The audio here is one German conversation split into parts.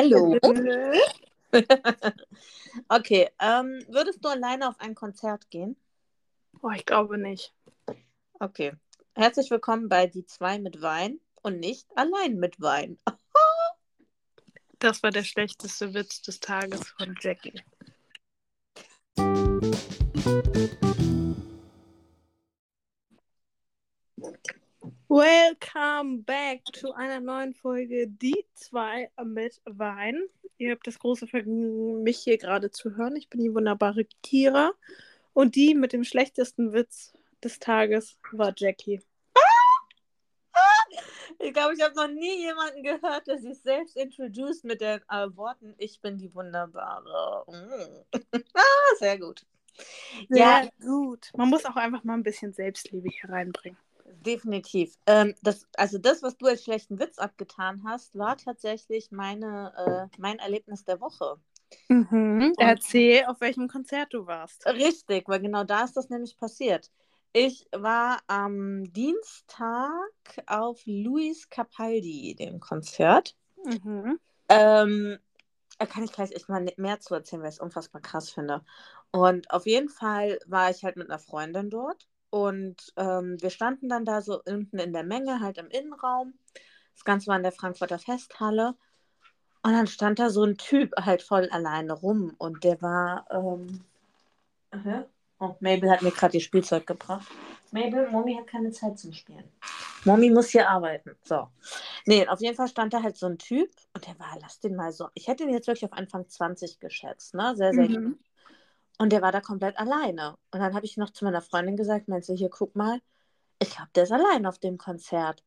Hallo. okay, ähm, würdest du alleine auf ein Konzert gehen? Oh, ich glaube nicht. Okay. Herzlich willkommen bei Die zwei mit Wein und nicht allein mit Wein. Das war der schlechteste Witz des Tages von Jackie. Welcome back zu einer neuen Folge Die zwei mit Wein. Ihr habt das große Vergnügen, mich hier gerade zu hören. Ich bin die wunderbare Kira. Und die mit dem schlechtesten Witz des Tages war Jackie. Ich glaube, ich habe noch nie jemanden gehört, der sich selbst introduced mit den äh, Worten Ich bin die Wunderbare. Mm. ah, sehr gut. Sehr ja, gut. Man muss auch einfach mal ein bisschen Selbstliebe hier reinbringen. Definitiv. Ähm, das, also das, was du als schlechten Witz abgetan hast, war tatsächlich meine, äh, mein Erlebnis der Woche. Mhm. Erzähl, auf welchem Konzert du warst. Richtig, weil genau da ist das nämlich passiert. Ich war am Dienstag auf Luis Capaldi, dem Konzert. Mhm. Ähm, da kann ich gleich echt mal mehr zu erzählen, weil ich es unfassbar krass finde. Und auf jeden Fall war ich halt mit einer Freundin dort und ähm, wir standen dann da so unten in der Menge, halt im Innenraum. Das Ganze war in der Frankfurter Festhalle. Und dann stand da so ein Typ halt voll alleine rum und der war. Ähm, Oh, Mabel hat mir gerade ihr Spielzeug gebracht. Mabel, Mommy hat keine Zeit zum Spielen. Mommy muss hier arbeiten. So. Nee, auf jeden Fall stand da halt so ein Typ und der war, lass den mal so. Ich hätte ihn jetzt wirklich auf Anfang 20 geschätzt, ne? Sehr, sehr mhm. Und der war da komplett alleine. Und dann habe ich noch zu meiner Freundin gesagt, meinst du, hier, guck mal, ich glaube, der ist allein auf dem Konzert.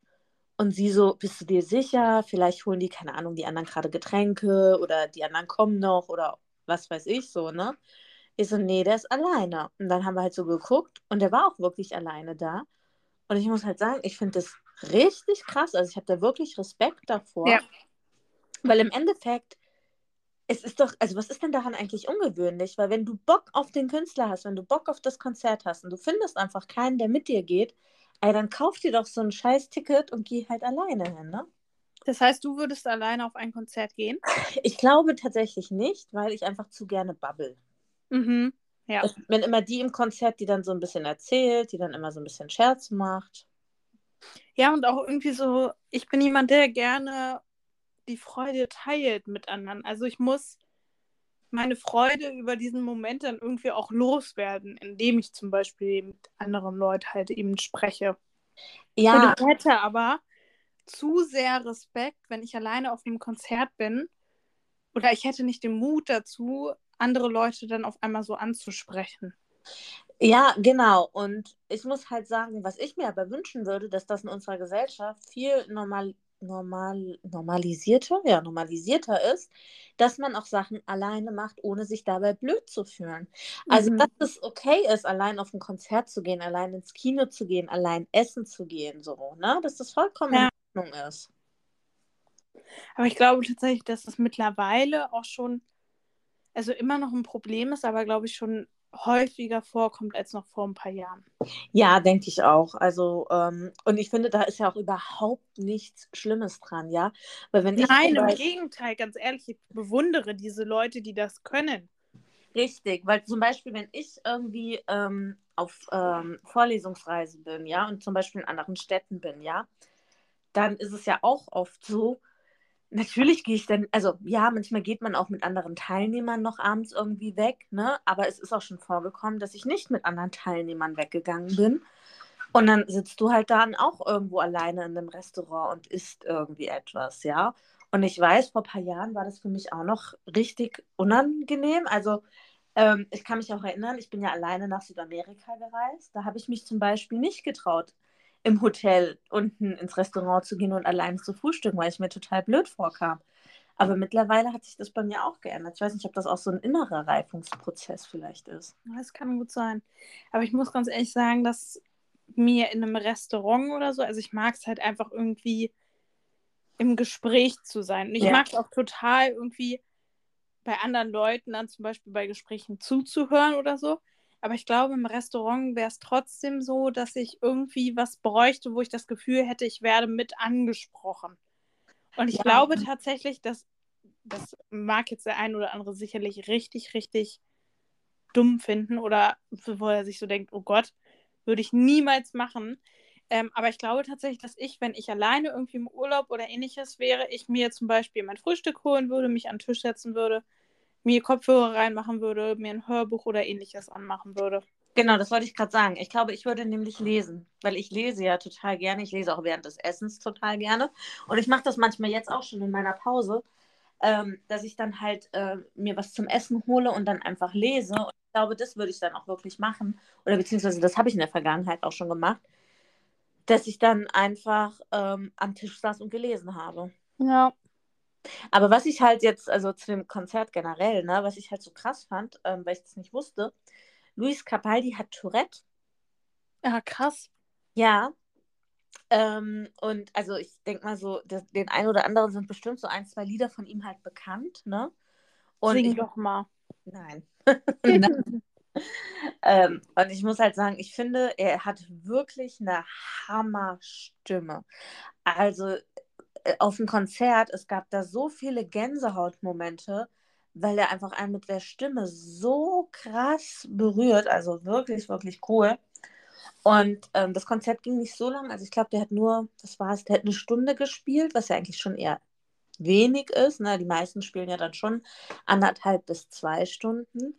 Und sie so, bist du dir sicher? Vielleicht holen die, keine Ahnung, die anderen gerade Getränke oder die anderen kommen noch oder was weiß ich so, ne? Ich so, nee, der ist alleine. Und dann haben wir halt so geguckt und der war auch wirklich alleine da. Und ich muss halt sagen, ich finde das richtig krass. Also ich habe da wirklich Respekt davor. Ja. Weil im Endeffekt, es ist doch, also was ist denn daran eigentlich ungewöhnlich? Weil wenn du Bock auf den Künstler hast, wenn du Bock auf das Konzert hast und du findest einfach keinen, der mit dir geht, ey, dann kauf dir doch so ein scheiß Ticket und geh halt alleine hin, ne? Das heißt, du würdest alleine auf ein Konzert gehen? Ich glaube tatsächlich nicht, weil ich einfach zu gerne bubble. Mhm. Ja. Ich bin immer die im Konzert, die dann so ein bisschen erzählt, die dann immer so ein bisschen Scherz macht. Ja, und auch irgendwie so, ich bin jemand, der gerne die Freude teilt mit anderen. Also ich muss meine Freude über diesen Moment dann irgendwie auch loswerden, indem ich zum Beispiel mit anderen Leuten halt eben spreche. Ja. Und ich hätte aber zu sehr Respekt, wenn ich alleine auf einem Konzert bin. Oder ich hätte nicht den Mut dazu, andere Leute dann auf einmal so anzusprechen. Ja, genau. Und ich muss halt sagen, was ich mir aber wünschen würde, dass das in unserer Gesellschaft viel normal, normal, normalisierter, ja, normalisierter ist, dass man auch Sachen alleine macht, ohne sich dabei blöd zu fühlen. Also, mhm. dass es okay ist, allein auf ein Konzert zu gehen, allein ins Kino zu gehen, allein essen zu gehen, so, ne? Dass das vollkommen ja. in Ordnung ist. Aber ich glaube tatsächlich, dass das mittlerweile auch schon also immer noch ein Problem ist, aber glaube ich schon häufiger vorkommt als noch vor ein paar Jahren. Ja, denke ich auch. Also, ähm, und ich finde, da ist ja auch überhaupt nichts Schlimmes dran, ja. Weil wenn Nein, im Gegenteil, ganz ehrlich, ich bewundere diese Leute, die das können. Richtig, weil zum Beispiel, wenn ich irgendwie ähm, auf ähm, Vorlesungsreise bin, ja, und zum Beispiel in anderen Städten bin, ja, dann ist es ja auch oft so, Natürlich gehe ich dann, also ja, manchmal geht man auch mit anderen Teilnehmern noch abends irgendwie weg, ne? Aber es ist auch schon vorgekommen, dass ich nicht mit anderen Teilnehmern weggegangen bin. Und dann sitzt du halt dann auch irgendwo alleine in einem Restaurant und isst irgendwie etwas, ja. Und ich weiß, vor ein paar Jahren war das für mich auch noch richtig unangenehm. Also ähm, ich kann mich auch erinnern, ich bin ja alleine nach Südamerika gereist. Da habe ich mich zum Beispiel nicht getraut, im Hotel unten ins Restaurant zu gehen und allein zu frühstücken, weil ich mir total blöd vorkam. Aber mittlerweile hat sich das bei mir auch geändert. Ich weiß nicht, ob das auch so ein innerer Reifungsprozess vielleicht ist. Das kann gut sein. Aber ich muss ganz ehrlich sagen, dass mir in einem Restaurant oder so, also ich mag es halt einfach irgendwie im Gespräch zu sein. Und ich ja. mag es auch total irgendwie bei anderen Leuten dann zum Beispiel bei Gesprächen zuzuhören oder so. Aber ich glaube, im Restaurant wäre es trotzdem so, dass ich irgendwie was bräuchte, wo ich das Gefühl hätte, ich werde mit angesprochen. Und ich ja. glaube tatsächlich, dass das mag jetzt der ein oder andere sicherlich richtig, richtig dumm finden oder wo er sich so denkt, oh Gott, würde ich niemals machen. Ähm, aber ich glaube tatsächlich, dass ich, wenn ich alleine irgendwie im Urlaub oder ähnliches wäre, ich mir zum Beispiel mein Frühstück holen würde, mich an den Tisch setzen würde, mir Kopfhörer reinmachen würde, mir ein Hörbuch oder ähnliches anmachen würde. Genau, das wollte ich gerade sagen. Ich glaube, ich würde nämlich lesen, weil ich lese ja total gerne. Ich lese auch während des Essens total gerne. Und ich mache das manchmal jetzt auch schon in meiner Pause, ähm, dass ich dann halt äh, mir was zum Essen hole und dann einfach lese. Und ich glaube, das würde ich dann auch wirklich machen. Oder beziehungsweise das habe ich in der Vergangenheit auch schon gemacht, dass ich dann einfach ähm, am Tisch saß und gelesen habe. Ja. Aber was ich halt jetzt, also zu dem Konzert generell, ne, was ich halt so krass fand, ähm, weil ich das nicht wusste, Luis Capaldi hat Tourette. Ja, krass. Ja. Ähm, und also ich denke mal so, das, den einen oder anderen sind bestimmt so ein, zwei Lieder von ihm halt bekannt, ne? Und Sing ich, doch mal. Nein. Nein. ähm, und ich muss halt sagen, ich finde, er hat wirklich eine Hammerstimme. Also auf dem Konzert, es gab da so viele Gänsehautmomente, weil er einfach einen mit der Stimme so krass berührt. Also wirklich, wirklich cool. Und ähm, das Konzert ging nicht so lang. Also ich glaube, der hat nur, das war es, der hat eine Stunde gespielt, was ja eigentlich schon eher wenig ist. Ne? Die meisten spielen ja dann schon anderthalb bis zwei Stunden.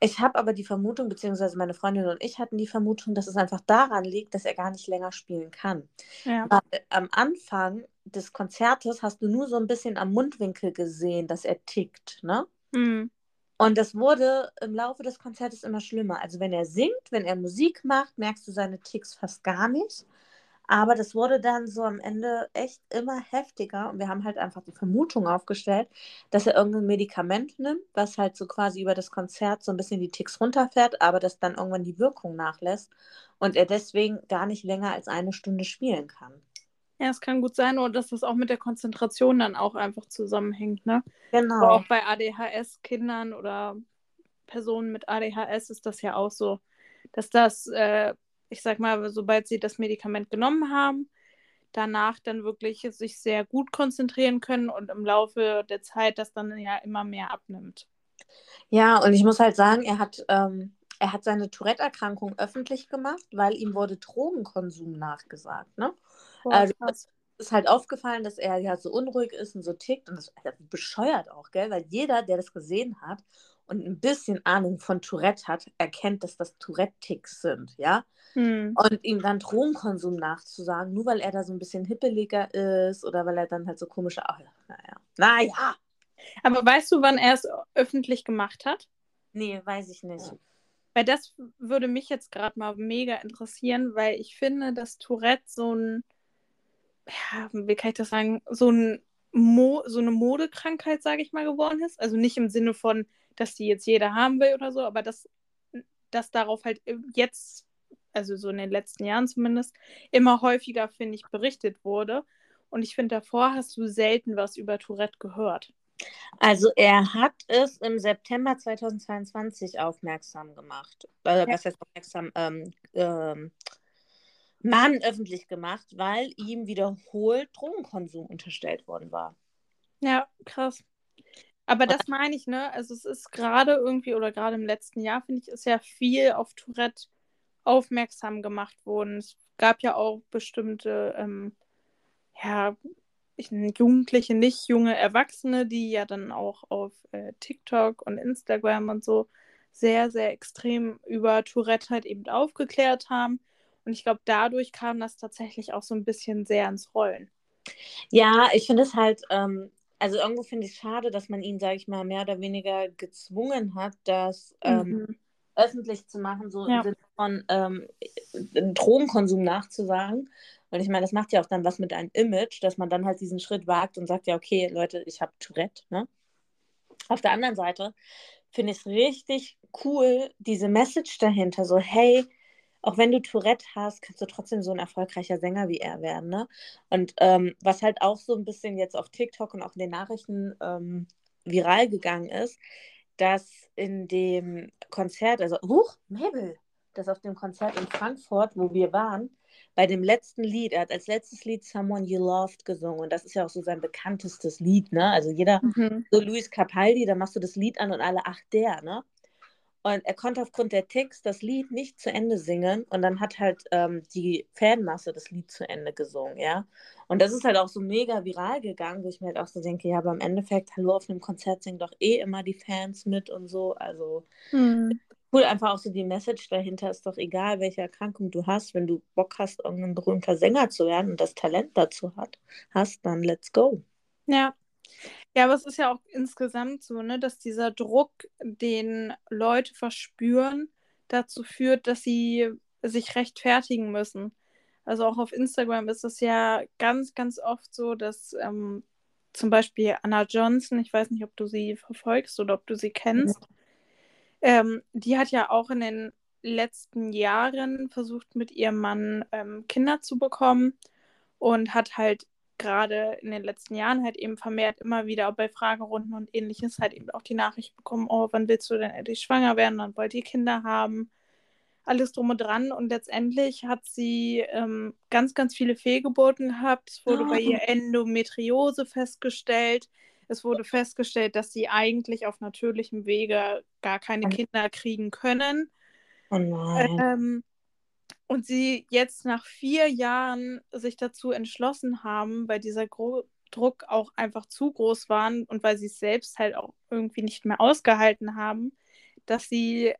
Ich habe aber die Vermutung, beziehungsweise meine Freundin und ich hatten die Vermutung, dass es einfach daran liegt, dass er gar nicht länger spielen kann. Ja. Weil am Anfang des Konzertes hast du nur so ein bisschen am Mundwinkel gesehen, dass er tickt, ne? Mhm. Und das wurde im Laufe des Konzertes immer schlimmer. Also wenn er singt, wenn er Musik macht, merkst du seine Ticks fast gar nicht. Aber das wurde dann so am Ende echt immer heftiger und wir haben halt einfach die Vermutung aufgestellt, dass er irgendein Medikament nimmt, was halt so quasi über das Konzert so ein bisschen die Ticks runterfährt, aber das dann irgendwann die Wirkung nachlässt und er deswegen gar nicht länger als eine Stunde spielen kann. Ja, es kann gut sein, oder dass das auch mit der Konzentration dann auch einfach zusammenhängt, ne? Genau. Aber auch bei ADHS-Kindern oder Personen mit ADHS ist das ja auch so, dass das äh, ich sag mal, sobald sie das Medikament genommen haben, danach dann wirklich sich sehr gut konzentrieren können und im Laufe der Zeit das dann ja immer mehr abnimmt. Ja, und ich muss halt sagen, er hat, ähm, er hat seine Tourette-Erkrankung öffentlich gemacht, weil ihm wurde Drogenkonsum nachgesagt. Ne? Boah, also es ist halt aufgefallen, dass er ja so unruhig ist und so tickt und das ist bescheuert auch, gell? Weil jeder, der das gesehen hat und ein bisschen Ahnung von Tourette hat, erkennt, dass das Tourette-Ticks sind, ja. Hm. Und ihm dann Drogenkonsum nachzusagen, nur weil er da so ein bisschen hippeliger ist oder weil er dann halt so komische, ach, naja, naja. Aber weißt du, wann er es öffentlich gemacht hat? Nee, weiß ich nicht. Weil das würde mich jetzt gerade mal mega interessieren, weil ich finde, dass Tourette so ein, ja, wie kann ich das sagen, so ein Mo so eine Modekrankheit, sage ich mal, geworden ist. Also nicht im Sinne von, dass die jetzt jeder haben will oder so, aber dass, dass darauf halt jetzt, also so in den letzten Jahren zumindest, immer häufiger, finde ich, berichtet wurde. Und ich finde, davor hast du selten was über Tourette gehört. Also er hat es im September 2022 aufmerksam gemacht. Äh, ja. Was heißt aufmerksam? Ähm, ähm, Mann öffentlich gemacht, weil ihm wiederholt Drogenkonsum unterstellt worden war. Ja, krass. Aber das meine ich, ne? Also es ist gerade irgendwie, oder gerade im letzten Jahr, finde ich, ist ja viel auf Tourette aufmerksam gemacht worden. Es gab ja auch bestimmte, ähm, ja, Jugendliche, nicht junge Erwachsene, die ja dann auch auf äh, TikTok und Instagram und so sehr, sehr extrem über Tourette halt eben aufgeklärt haben. Und ich glaube, dadurch kam das tatsächlich auch so ein bisschen sehr ins Rollen. Ja, ich finde es halt, ähm, also irgendwo finde ich es schade, dass man ihn, sage ich mal, mehr oder weniger gezwungen hat, das ähm, mhm. öffentlich zu machen, so ja. im Sinne von ähm, Drogenkonsum nachzusagen. Und ich meine, das macht ja auch dann was mit einem Image, dass man dann halt diesen Schritt wagt und sagt, ja, okay, Leute, ich habe Tourette. Ne? Auf der anderen Seite finde ich es richtig cool, diese Message dahinter, so, hey, auch wenn du Tourette hast, kannst du trotzdem so ein erfolgreicher Sänger wie er werden. Ne? Und ähm, was halt auch so ein bisschen jetzt auf TikTok und auch in den Nachrichten ähm, viral gegangen ist, dass in dem Konzert, also, huch, Mabel, dass auf dem Konzert in Frankfurt, wo wir waren, bei dem letzten Lied, er hat als letztes Lied Someone You Loved gesungen und das ist ja auch so sein bekanntestes Lied, ne? Also jeder, mhm. so Luis Capaldi, da machst du das Lied an und alle, ach der, ne? Und er konnte aufgrund der Ticks das Lied nicht zu Ende singen und dann hat halt ähm, die Fanmasse das Lied zu Ende gesungen, ja. Und das ist halt auch so mega viral gegangen, wo ich mir halt auch so denke, ja, aber im Endeffekt, hallo, auf einem Konzert singen doch eh immer die Fans mit und so. Also hm. cool, einfach auch so die Message dahinter ist doch egal, welche Erkrankung du hast, wenn du Bock hast, irgendein berühmter Sänger zu werden und das Talent dazu hat, hast, dann let's go. Ja, ja, aber es ist ja auch insgesamt so, ne, dass dieser Druck, den Leute verspüren, dazu führt, dass sie sich rechtfertigen müssen. Also auch auf Instagram ist es ja ganz, ganz oft so, dass ähm, zum Beispiel Anna Johnson, ich weiß nicht, ob du sie verfolgst oder ob du sie kennst, ähm, die hat ja auch in den letzten Jahren versucht, mit ihrem Mann ähm, Kinder zu bekommen und hat halt gerade in den letzten Jahren halt eben vermehrt immer wieder bei Fragerunden und ähnliches halt eben auch die Nachricht bekommen, oh, wann willst du denn endlich schwanger werden? Dann wollt ihr Kinder haben. Alles drum und dran. Und letztendlich hat sie ähm, ganz, ganz viele Fehlgeburten gehabt. Es wurde oh. bei ihr Endometriose festgestellt. Es wurde festgestellt, dass sie eigentlich auf natürlichem Wege gar keine Kinder kriegen können. Oh nein. Ähm, und sie jetzt nach vier Jahren sich dazu entschlossen haben, weil dieser Gro Druck auch einfach zu groß war und weil sie es selbst halt auch irgendwie nicht mehr ausgehalten haben, dass sie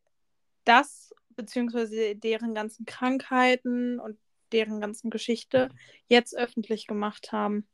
das beziehungsweise deren ganzen Krankheiten und deren ganzen Geschichte jetzt öffentlich gemacht haben.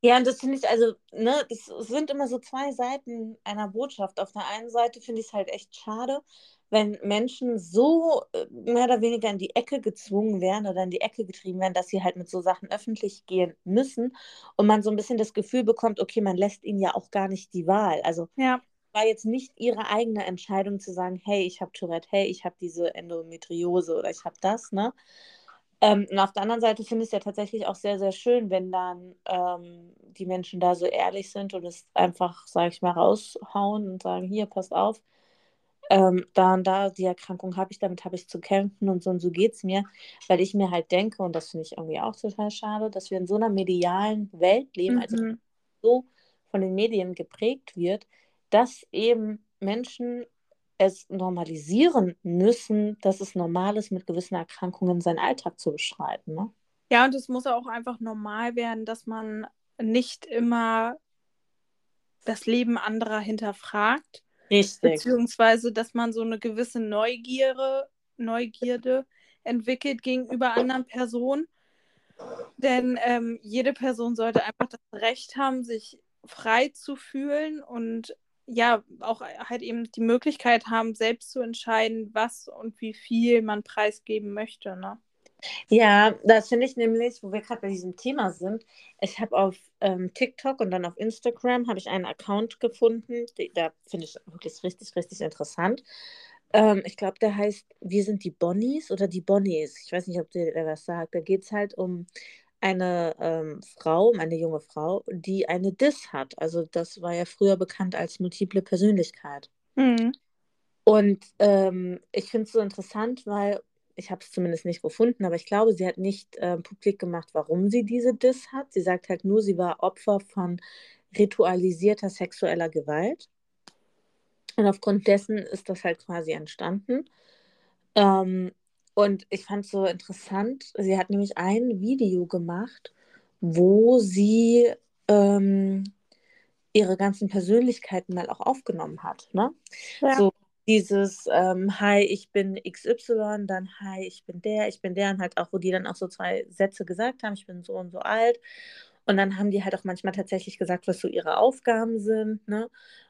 Ja, und das finde ich, also, ne, das sind immer so zwei Seiten einer Botschaft. Auf der einen Seite finde ich es halt echt schade, wenn Menschen so äh, mehr oder weniger in die Ecke gezwungen werden oder in die Ecke getrieben werden, dass sie halt mit so Sachen öffentlich gehen müssen und man so ein bisschen das Gefühl bekommt, okay, man lässt ihnen ja auch gar nicht die Wahl. Also ja. war jetzt nicht ihre eigene Entscheidung zu sagen, hey, ich habe Tourette, hey, ich habe diese Endometriose oder ich habe das, ne? Ähm, und auf der anderen Seite finde ich es ja tatsächlich auch sehr, sehr schön, wenn dann ähm, die Menschen da so ehrlich sind und es einfach, sage ich mal, raushauen und sagen, hier, passt auf, ähm, da und da die Erkrankung habe ich, damit habe ich zu kämpfen und so und so geht es mir, weil ich mir halt denke, und das finde ich irgendwie auch total schade, dass wir in so einer medialen Welt leben, also mhm. also so von den Medien geprägt wird, dass eben Menschen es normalisieren müssen, dass es normal ist, mit gewissen Erkrankungen seinen Alltag zu beschreiten. Ne? Ja, und es muss auch einfach normal werden, dass man nicht immer das Leben anderer hinterfragt, Richtig. Beziehungsweise, dass man so eine gewisse Neugierde, Neugierde entwickelt gegenüber anderen Personen. Denn ähm, jede Person sollte einfach das Recht haben, sich frei zu fühlen und ja, auch halt eben die Möglichkeit haben, selbst zu entscheiden, was und wie viel man preisgeben möchte. Ne? Ja, das finde ich nämlich, wo wir gerade bei diesem Thema sind. Ich habe auf ähm, TikTok und dann auf Instagram habe ich einen Account gefunden, die, da finde ich wirklich richtig, richtig interessant. Ähm, ich glaube, der heißt Wir sind die Bonnies oder die Bonnies. Ich weiß nicht, ob der, der was sagt. Da geht es halt um eine ähm, Frau, eine junge Frau, die eine DIS hat. Also das war ja früher bekannt als multiple Persönlichkeit. Mhm. Und ähm, ich finde es so interessant, weil ich habe es zumindest nicht gefunden, aber ich glaube, sie hat nicht äh, publik gemacht, warum sie diese Diss hat. Sie sagt halt nur, sie war Opfer von ritualisierter sexueller Gewalt. Und aufgrund dessen ist das halt quasi entstanden. Ähm, und ich fand es so interessant, sie hat nämlich ein Video gemacht, wo sie ähm, ihre ganzen Persönlichkeiten mal auch aufgenommen hat. Ne? Ja. So dieses ähm, Hi, ich bin XY, dann Hi, ich bin der, ich bin der und halt auch, wo die dann auch so zwei Sätze gesagt haben, ich bin so und so alt. Und dann haben die halt auch manchmal tatsächlich gesagt, was so ihre Aufgaben sind. Ne?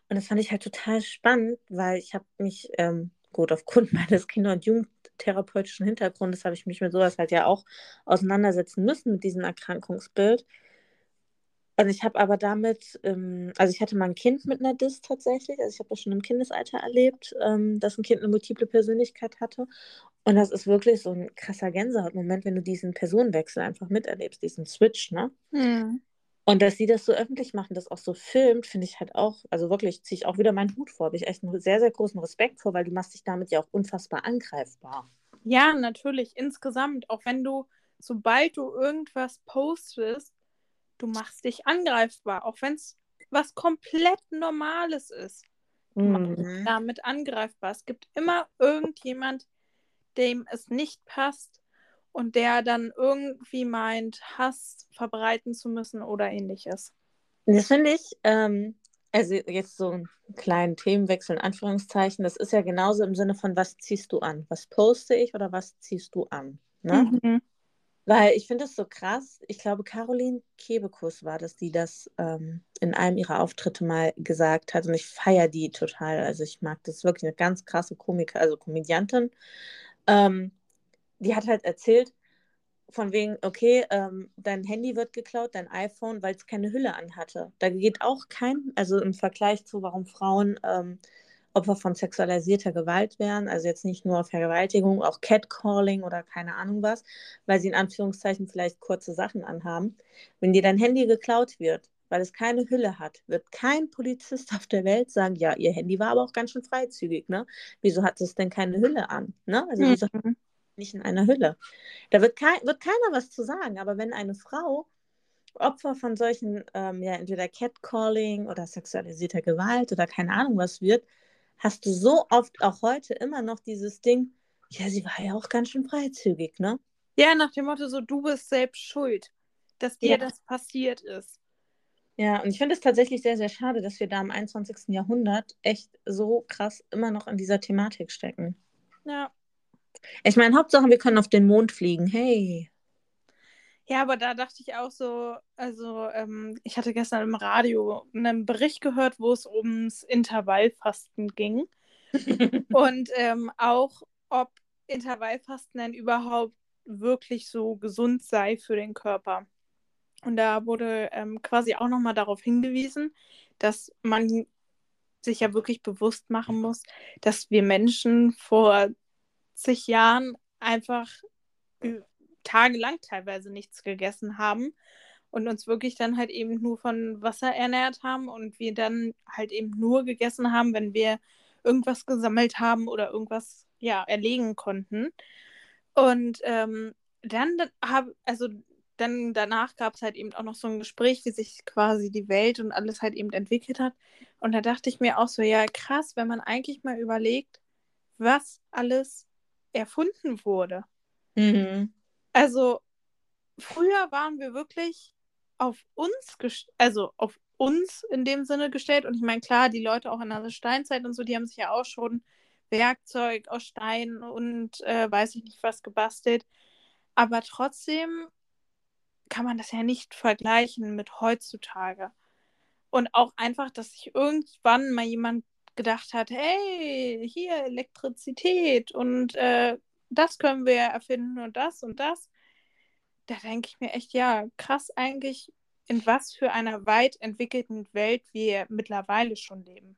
Und das fand ich halt total spannend, weil ich habe mich, ähm, gut, aufgrund meines Kinder- und Jugendtherapeutischen Hintergrundes habe ich mich mit sowas halt ja auch auseinandersetzen müssen, mit diesem Erkrankungsbild. Also ich habe aber damit, ähm, also ich hatte mal ein Kind mit einer Dis tatsächlich, also ich habe das schon im Kindesalter erlebt, ähm, dass ein Kind eine multiple Persönlichkeit hatte. Und das ist wirklich so ein krasser Gänsehautmoment, wenn du diesen Personenwechsel einfach miterlebst, diesen Switch, ne? Mhm. Und dass sie das so öffentlich machen, das auch so filmt, finde ich halt auch, also wirklich ziehe ich auch wieder meinen Hut vor. Habe ich echt einen sehr, sehr großen Respekt vor, weil du machst dich damit ja auch unfassbar angreifbar. Ja, natürlich, insgesamt, auch wenn du, sobald du irgendwas postest, du machst dich angreifbar, auch wenn es was komplett Normales ist. Du Mhm. damit angreifbar. Es gibt immer irgendjemand, dem es nicht passt und der dann irgendwie meint, Hass verbreiten zu müssen oder ähnliches. Das finde ich, ähm, also jetzt so einen kleinen Themenwechsel in Anführungszeichen, das ist ja genauso im Sinne von, was ziehst du an? Was poste ich oder was ziehst du an? Ne? Mhm. Weil ich finde es so krass, ich glaube, Caroline Kebekus war das, die das ähm, in einem ihrer Auftritte mal gesagt hat und ich feiere die total. Also ich mag das wirklich eine ganz krasse Komiker, also Komödiantin. Ähm, die hat halt erzählt, von wegen, okay, ähm, dein Handy wird geklaut, dein iPhone, weil es keine Hülle anhatte. Da geht auch kein, also im Vergleich zu, warum Frauen ähm, Opfer von sexualisierter Gewalt wären, also jetzt nicht nur Vergewaltigung, auch Catcalling oder keine Ahnung was, weil sie in Anführungszeichen vielleicht kurze Sachen anhaben. Wenn dir dein Handy geklaut wird, weil es keine Hülle hat, wird kein Polizist auf der Welt sagen, ja, ihr Handy war aber auch ganz schön freizügig, ne? Wieso hat es denn keine Hülle an? Ne? Also wieso Mhm. nicht in einer Hülle? Da wird, kein, wird keiner was zu sagen, aber wenn eine Frau Opfer von solchen, ähm, ja, entweder Catcalling oder sexualisierter Gewalt oder keine Ahnung was wird, hast du so oft auch heute immer noch dieses Ding, ja, sie war ja auch ganz schön freizügig, ne? Ja, nach dem Motto, so du bist selbst schuld, dass dir Ja. das passiert ist. Ja, und ich finde es tatsächlich sehr, sehr schade, dass wir da im 21. Jahrhundert echt so krass immer noch in dieser Thematik stecken. Ja. Ich meine, Hauptsache, wir können auf den Mond fliegen. Hey. Ja, aber da dachte ich auch so, also ähm, ich hatte gestern im Radio einen Bericht gehört, wo es ums Intervallfasten ging. Und ähm, auch, ob Intervallfasten denn überhaupt wirklich so gesund sei für den Körper. Und da wurde ähm, quasi auch nochmal darauf hingewiesen, dass man sich ja wirklich bewusst machen muss, dass wir Menschen vor zig Jahren einfach tagelang teilweise nichts gegessen haben und uns wirklich dann halt eben nur von Wasser ernährt haben und wir dann halt eben nur gegessen haben, wenn wir irgendwas gesammelt haben oder irgendwas ja erlegen konnten. Und ähm, dann habe, also dann danach gab es halt eben auch noch so ein Gespräch, wie sich quasi die Welt und alles halt eben entwickelt hat. Und da dachte ich mir auch so, ja krass, wenn man eigentlich mal überlegt, was alles erfunden wurde. Mhm. Also früher waren wir wirklich auf uns, also auf uns in dem Sinne gestellt. Und ich meine, klar, die Leute auch in der Steinzeit und so, die haben sich ja auch schon Werkzeug aus Stein und äh, weiß ich nicht was gebastelt. Aber trotzdem kann man das ja nicht vergleichen mit heutzutage. Und auch einfach, dass sich irgendwann mal jemand gedacht hat, hey, hier Elektrizität und äh, das können wir erfinden und das und das. Da denke ich mir echt, ja, krass eigentlich, in was für einer weit entwickelten Welt wir mittlerweile schon leben.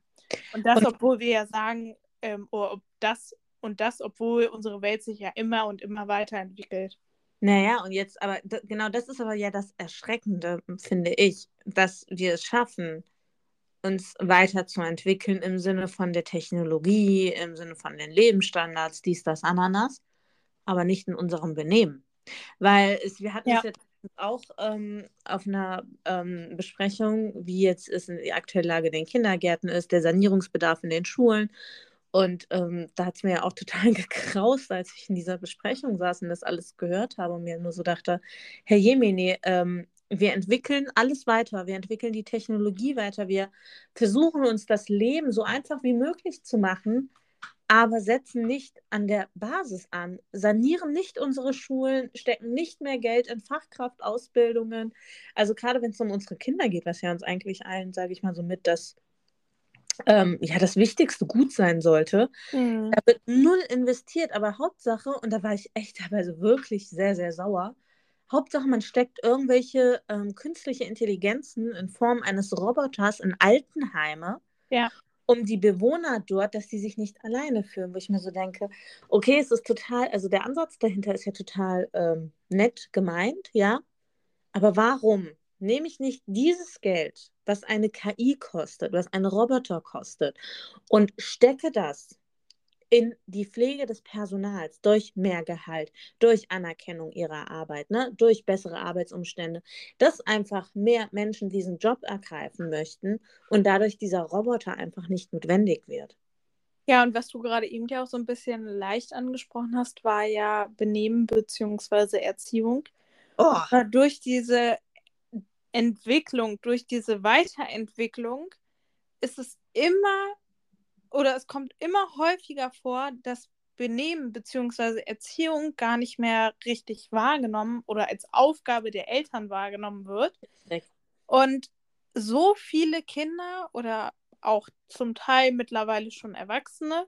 Und das, Und- obwohl wir ja sagen, ähm, oder ob das und das, obwohl unsere Welt sich ja immer und immer weiterentwickelt. Naja, und jetzt, aber genau das ist aber ja das Erschreckende, finde ich, dass wir es schaffen, uns weiterzuentwickeln im Sinne von der Technologie, im Sinne von den Lebensstandards, dies, das, Ananas, aber nicht in unserem Benehmen. Weil es, wir hatten Ja. es jetzt auch ähm, auf einer ähm, Besprechung, wie jetzt es in die aktuelle Lage in den Kindergärten ist, der Sanierungsbedarf in den Schulen. Und ähm, da hat es mir ja auch total gekraust, als ich in dieser Besprechung saß und das alles gehört habe und mir nur so dachte, Herr Jemini, ähm, wir entwickeln alles weiter, wir entwickeln die Technologie weiter, wir versuchen uns das Leben so einfach wie möglich zu machen, aber setzen nicht an der Basis an, sanieren nicht unsere Schulen, stecken nicht mehr Geld in Fachkraftausbildungen. Also gerade wenn es um unsere Kinder geht, was ja uns eigentlich allen, sage ich mal so mit, das ähm, ja das wichtigste Gut sein sollte, Mhm. da wird null investiert, aber Hauptsache, und da war ich echt teilweise wirklich sehr, sehr sauer, Hauptsache, man steckt irgendwelche ähm, künstliche Intelligenzen in Form eines Roboters in Altenheime, Ja. um die Bewohner dort, dass die sich nicht alleine fühlen, wo ich mir so denke, okay, es ist total, also der Ansatz dahinter ist ja total ähm, nett gemeint, ja, aber warum nehme ich nicht dieses Geld, was eine KI kostet, was ein Roboter kostet, und stecke das in die Pflege des Personals durch mehr Gehalt, durch Anerkennung ihrer Arbeit, ne, durch bessere Arbeitsumstände, dass einfach mehr Menschen diesen Job ergreifen möchten und dadurch dieser Roboter einfach nicht notwendig wird. Ja, und was du gerade eben ja auch so ein bisschen leicht angesprochen hast, war ja Benehmen bzw. Erziehung. Oh. Durch diese Entwicklung, durch diese Weiterentwicklung ist es immer oder es kommt immer häufiger vor, dass Benehmen bzw. Erziehung gar nicht mehr richtig wahrgenommen oder als Aufgabe der Eltern wahrgenommen wird. Und so viele Kinder oder auch zum Teil mittlerweile schon Erwachsene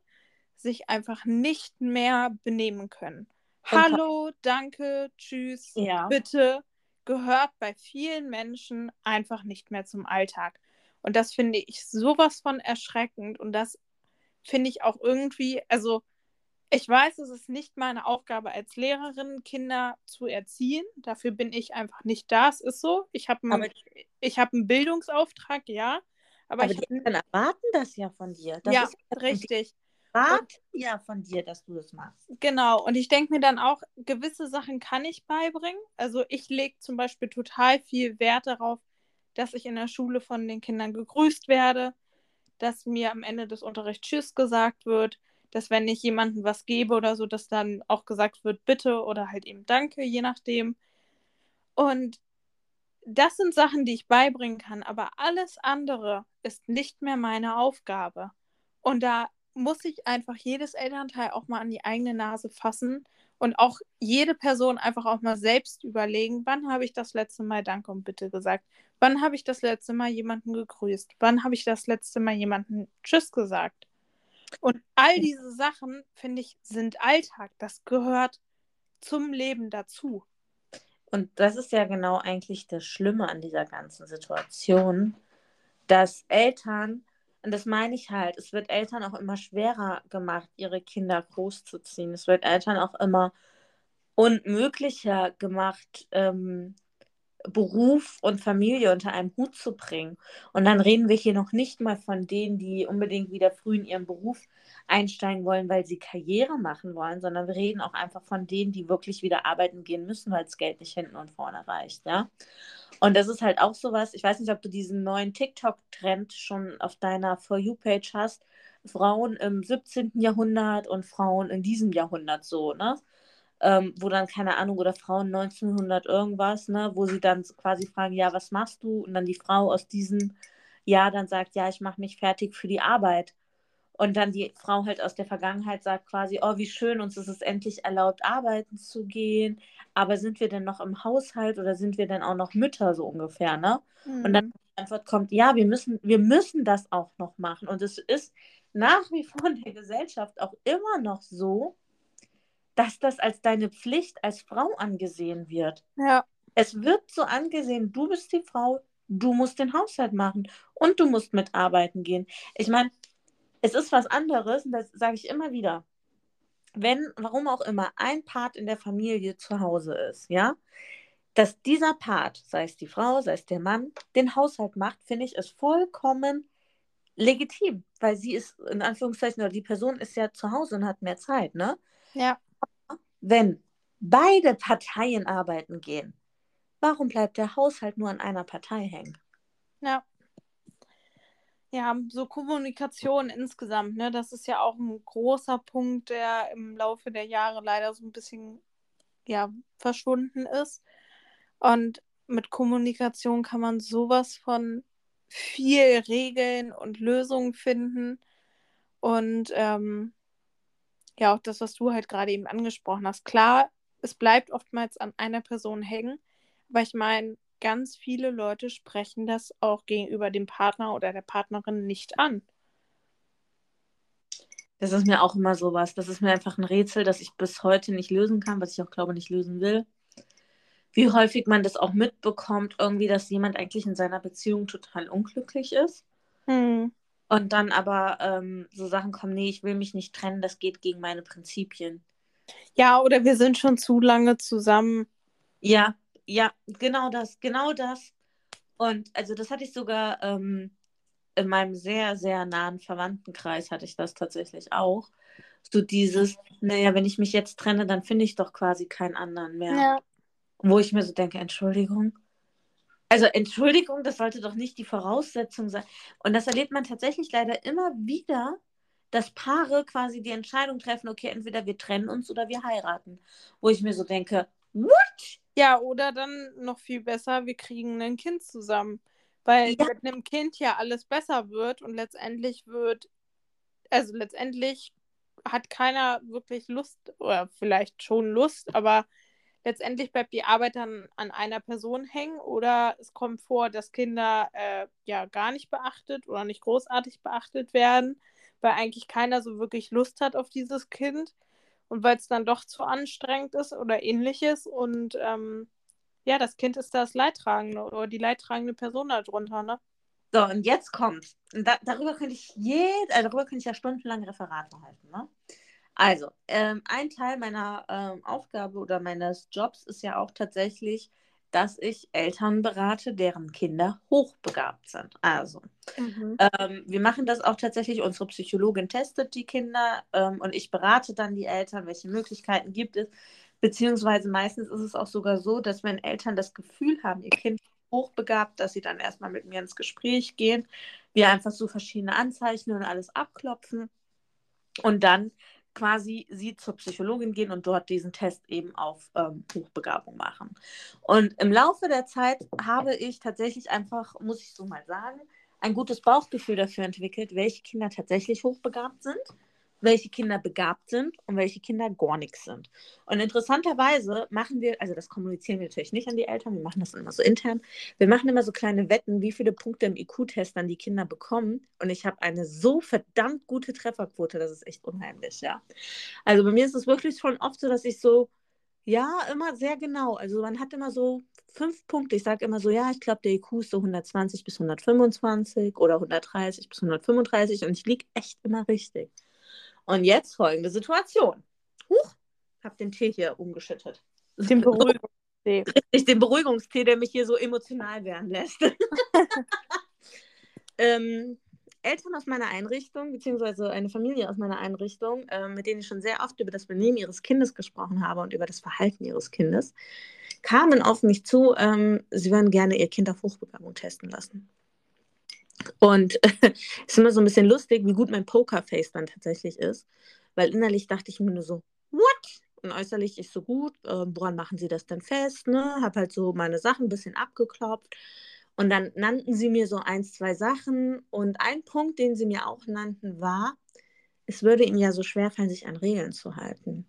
sich einfach nicht mehr benehmen können. Hallo, danke, tschüss, ja. bitte gehört bei vielen Menschen einfach nicht mehr zum Alltag. Und das finde ich sowas von erschreckend und das finde ich auch irgendwie, also ich weiß, es ist nicht meine Aufgabe als Lehrerin, Kinder zu erziehen. Dafür bin ich einfach nicht da. Es ist so. Ich habe einen, hab einen Bildungsauftrag, ja. Aber, aber die Eltern erwarten das ja von dir. Das ja, richtig. Erwarten ja von dir, dass du das machst. Genau. Und ich denke mir dann auch, gewisse Sachen kann ich beibringen. Also ich lege zum Beispiel total viel Wert darauf, dass ich in der Schule von den Kindern gegrüßt werde, dass mir am Ende des Unterrichts Tschüss gesagt wird, dass wenn ich jemandem was gebe oder so, dass dann auch gesagt wird Bitte oder halt eben Danke, je nachdem. Und das sind Sachen, die ich beibringen kann, aber alles andere ist nicht mehr meine Aufgabe. Und da muss ich einfach jedes Elternteil auch mal an die eigene Nase fassen und auch jede Person einfach auch mal selbst überlegen, wann habe ich das letzte Mal Danke und Bitte gesagt? Wann habe ich das letzte Mal jemanden gegrüßt? Wann habe ich das letzte Mal jemanden Tschüss gesagt? Und all diese Sachen, finde ich, sind Alltag. Das gehört zum Leben dazu. Und das ist ja genau eigentlich das Schlimme an dieser ganzen Situation, dass Eltern, und das meine ich halt, es wird Eltern auch immer schwerer gemacht, ihre Kinder großzuziehen. Es wird Eltern auch immer unmöglicher gemacht, ähm, Beruf und Familie unter einem Hut zu bringen. Und dann reden wir hier noch nicht mal von denen, die unbedingt wieder früh in ihren Beruf einsteigen wollen, weil sie Karriere machen wollen, sondern wir reden auch einfach von denen, die wirklich wieder arbeiten gehen müssen, weil das Geld nicht hinten und vorne reicht, ja. Und das ist halt auch sowas, ich weiß nicht, ob du diesen neuen TikTok-Trend schon auf deiner For You-Page hast, Frauen im 17. Jahrhundert und Frauen in diesem Jahrhundert so, ne? Ähm, wo dann, keine Ahnung, oder Frauen 1900 irgendwas, ne, wo sie dann quasi fragen, ja, was machst du? Und dann die Frau aus diesem Jahr dann sagt, ja, ich mache mich fertig für die Arbeit. Und dann die Frau halt aus der Vergangenheit sagt quasi, oh, wie schön, uns ist es endlich erlaubt, arbeiten zu gehen. Aber sind wir denn noch im Haushalt oder sind wir denn auch noch Mütter, so ungefähr, ne? Mhm. Und dann die Antwort kommt, ja, wir müssen, wir müssen das auch noch machen. Und es ist nach wie vor in der Gesellschaft auch immer noch so, dass das als deine Pflicht als Frau angesehen wird. Ja. Es wird so angesehen, du bist die Frau, du musst den Haushalt machen und du musst mitarbeiten gehen. Ich meine, es ist was anderes, und das sage ich immer wieder. Wenn, warum auch immer, ein Part in der Familie zu Hause ist, ja, dass dieser Part, sei es die Frau, sei es der Mann, den Haushalt macht, finde ich, ist vollkommen legitim, weil sie ist, in Anführungszeichen, oder die Person ist ja zu Hause und hat mehr Zeit, ne? Ja wenn beide Parteien arbeiten gehen, warum bleibt der Haushalt nur an einer Partei hängen? Ja. Ja, so Kommunikation insgesamt, ne, das ist ja auch ein großer Punkt, der im Laufe der Jahre leider so ein bisschen ja, verschwunden ist. Und mit Kommunikation kann man sowas von viel Regeln und Lösungen finden. Und ähm, ja, auch das, was du halt gerade eben angesprochen hast. Klar, es bleibt oftmals an einer Person hängen, aber ich meine, ganz viele Leute sprechen das auch gegenüber dem Partner oder der Partnerin nicht an. Das ist mir auch immer sowas. Das ist mir einfach ein Rätsel, das ich bis heute nicht lösen kann, was ich auch glaube nicht lösen will. Wie häufig man das auch mitbekommt, irgendwie, dass jemand eigentlich in seiner Beziehung total unglücklich ist. Hm. Und dann aber ähm, so Sachen kommen, nee, ich will mich nicht trennen, das geht gegen meine Prinzipien. Ja, oder wir sind schon zu lange zusammen. Ja, ja, genau das, genau das. Und also das hatte ich sogar ähm, in meinem sehr, sehr nahen Verwandtenkreis hatte ich das tatsächlich auch. So dieses, naja, wenn ich mich jetzt trenne, dann finde ich doch quasi keinen anderen mehr. Ja. Wo ich mir so denke, Entschuldigung. Also Entschuldigung, das sollte doch nicht die Voraussetzung sein. Und das erlebt man tatsächlich leider immer wieder, dass Paare quasi die Entscheidung treffen, okay, entweder wir trennen uns oder wir heiraten. Wo ich mir so denke, what? Ja, oder dann noch viel besser, wir kriegen ein Kind zusammen. Weil ja. mit einem Kind ja alles besser wird und letztendlich wird, also letztendlich hat keiner wirklich Lust oder vielleicht schon Lust, aber letztendlich bleibt die Arbeit dann an einer Person hängen oder es kommt vor, dass Kinder äh, ja gar nicht beachtet oder nicht großartig beachtet werden, weil eigentlich keiner so wirklich Lust hat auf dieses Kind und weil es dann doch zu anstrengend ist oder ähnliches und ähm, ja, das Kind ist das Leidtragende oder die leidtragende Person darunter, ne? So, und jetzt kommt, da, darüber könnte ich jed, äh, darüber könnte ich ja stundenlang Referate halten, ne? Also, ähm, ein Teil meiner ähm, Aufgabe oder meines Jobs ist ja auch tatsächlich, dass ich Eltern berate, deren Kinder hochbegabt sind. Also, mhm. ähm, wir machen das auch tatsächlich. Unsere Psychologin testet die Kinder ähm, und ich berate dann die Eltern, welche Möglichkeiten gibt es. Beziehungsweise meistens ist es auch sogar so, dass wenn Eltern das Gefühl haben, ihr Kind hochbegabt, dass sie dann erstmal mit mir ins Gespräch gehen, wir einfach so verschiedene Anzeichen und alles abklopfen und dann quasi sie zur Psychologin gehen und dort diesen Test eben auf ähm, Hochbegabung machen. Und im Laufe der Zeit habe ich tatsächlich einfach, muss ich so mal sagen, ein gutes Bauchgefühl dafür entwickelt, welche Kinder tatsächlich hochbegabt sind welche Kinder begabt sind und welche Kinder gar nichts sind. Und interessanterweise machen wir, also das kommunizieren wir natürlich nicht an die Eltern, wir machen das immer so intern. Wir machen immer so kleine Wetten, wie viele Punkte im IQ-Test dann die Kinder bekommen. Und ich habe eine so verdammt gute Trefferquote, das ist echt unheimlich, ja. Also bei mir ist es wirklich schon oft so, dass ich so, ja, immer sehr genau. Also man hat immer so fünf Punkte. Ich sage immer so, ja, ich glaube, der IQ ist so 120 bis 125 oder 130 bis 135 und ich liege echt immer richtig. Und jetzt folgende Situation. Huch, hab den Tee hier umgeschüttet. Den Beruhigungstee. Richtig, den Beruhigungstee, der mich hier so emotional werden lässt. ähm, Eltern aus meiner Einrichtung, beziehungsweise eine Familie aus meiner Einrichtung, äh, mit denen ich schon sehr oft über das Benehmen ihres Kindes gesprochen habe und über das Verhalten ihres Kindes, kamen auf mich zu, ähm, sie würden gerne ihr Kind auf Hochbegabung testen lassen. Und es ist immer so ein bisschen lustig, wie gut mein Pokerface dann tatsächlich ist. Weil innerlich dachte ich mir nur so, what? Und äußerlich ist so gut, äh, woran machen sie das denn fest? Ne? Hab halt so meine Sachen ein bisschen abgeklopft. Und dann nannten sie mir so ein, zwei Sachen. Und ein Punkt, den sie mir auch nannten, war, es würde ihnen ja so schwer fallen, sich an Regeln zu halten.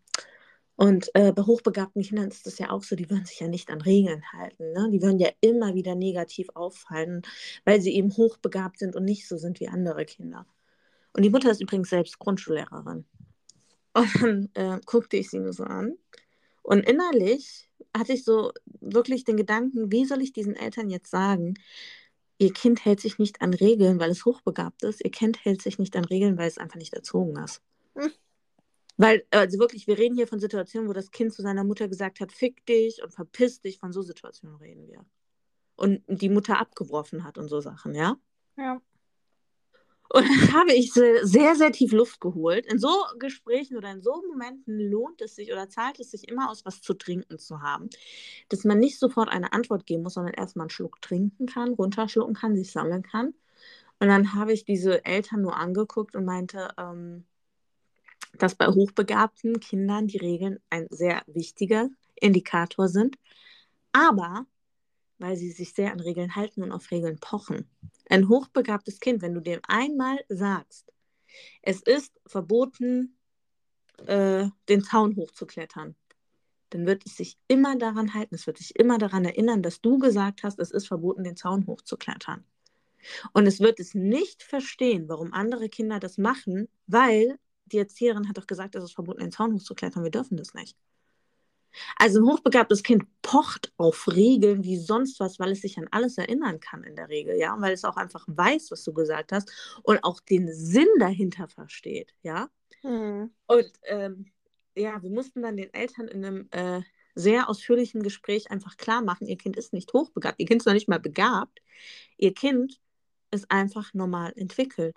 Und äh, bei hochbegabten Kindern ist das ja auch so, die würden sich ja nicht an Regeln halten. Ne? Die würden ja immer wieder negativ auffallen, weil sie eben hochbegabt sind und nicht so sind wie andere Kinder. Und die Mutter ist übrigens selbst Grundschullehrerin. Und dann äh, guckte ich sie nur so an. Und innerlich hatte ich so wirklich den Gedanken, wie soll ich diesen Eltern jetzt sagen, ihr Kind hält sich nicht an Regeln, weil es hochbegabt ist. Ihr Kind hält sich nicht an Regeln, weil es einfach nicht erzogen ist. Hm. Weil, also wirklich, wir reden hier von Situationen, wo das Kind zu seiner Mutter gesagt hat, fick dich und verpiss dich, von so Situationen reden wir. Und die Mutter abgeworfen hat und so Sachen, ja? Ja. Und dann habe ich sehr, sehr tief Luft geholt. In so Gesprächen oder in so Momenten lohnt es sich oder zahlt es sich immer aus, was zu trinken zu haben. Dass man nicht sofort eine Antwort geben muss, sondern erstmal einen Schluck trinken kann, runterschlucken kann, sich sammeln kann. Und dann habe ich diese Eltern nur angeguckt und meinte, ähm, dass bei hochbegabten Kindern die Regeln ein sehr wichtiger Indikator sind, aber weil sie sich sehr an Regeln halten und auf Regeln pochen. Ein hochbegabtes Kind, wenn du dem einmal sagst, es ist verboten, äh, den Zaun hochzuklettern, dann wird es sich immer daran halten, es wird sich immer daran erinnern, dass du gesagt hast, es ist verboten, den Zaun hochzuklettern. Und es wird es nicht verstehen, warum andere Kinder das machen, weil die Erzieherin hat doch gesagt, es ist verboten, den Zaun hochzuklettern. Wir dürfen das nicht. Also ein hochbegabtes Kind pocht auf Regeln wie sonst was, weil es sich an alles erinnern kann in der Regel, ja, und weil es auch einfach weiß, was du gesagt hast und auch den Sinn dahinter versteht, ja. Mhm. Und ähm, ja, wir mussten dann den Eltern in einem äh, sehr ausführlichen Gespräch einfach klar machen, ihr Kind ist nicht hochbegabt, ihr Kind ist noch nicht mal begabt, ihr Kind ist einfach normal entwickelt.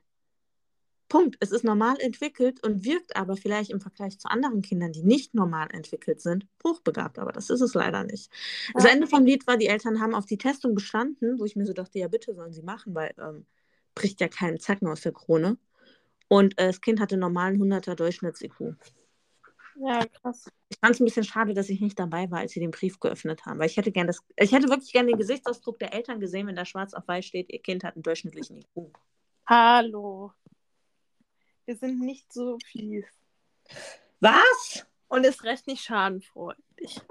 Punkt. Es ist normal entwickelt und wirkt aber vielleicht im Vergleich zu anderen Kindern, die nicht normal entwickelt sind, hochbegabt. Aber das ist es leider nicht. Ja. Das Ende vom Lied war, die Eltern haben auf die Testung bestanden, wo ich mir so dachte, ja bitte sollen sie machen, weil ähm, bricht ja keinen Zacken aus der Krone. Und äh, das Kind hatte normalen 100er Durchschnitts-IQ. Ja, krass. Ich fand es ein bisschen schade, dass ich nicht dabei war, als sie den Brief geöffnet haben, weil ich hätte gern das, ich hätte wirklich gerne den Gesichtsausdruck der Eltern gesehen, wenn da schwarz auf weiß steht, ihr Kind hat einen durchschnittlichen IQ. Hallo. Wir sind nicht so fies. Was? Und ist recht nicht schadenfreudig.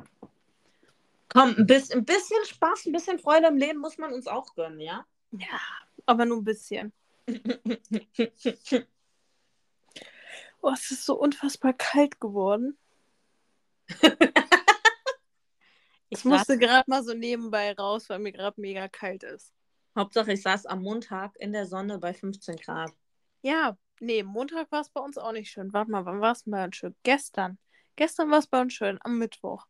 Komm, ein bisschen, ein bisschen Spaß, ein bisschen Freude im Leben muss man uns auch gönnen, ja? Ja, aber nur ein bisschen. oh, es ist so unfassbar kalt geworden. ich musste gerade mal so nebenbei raus, weil mir gerade mega kalt ist. Hauptsache, ich saß am Montag in der Sonne bei 15 Grad. Ja, nee, Montag war es bei uns auch nicht schön. Warte mal, wann war es bei uns schön? Gestern. Gestern war es bei uns schön, am Mittwoch.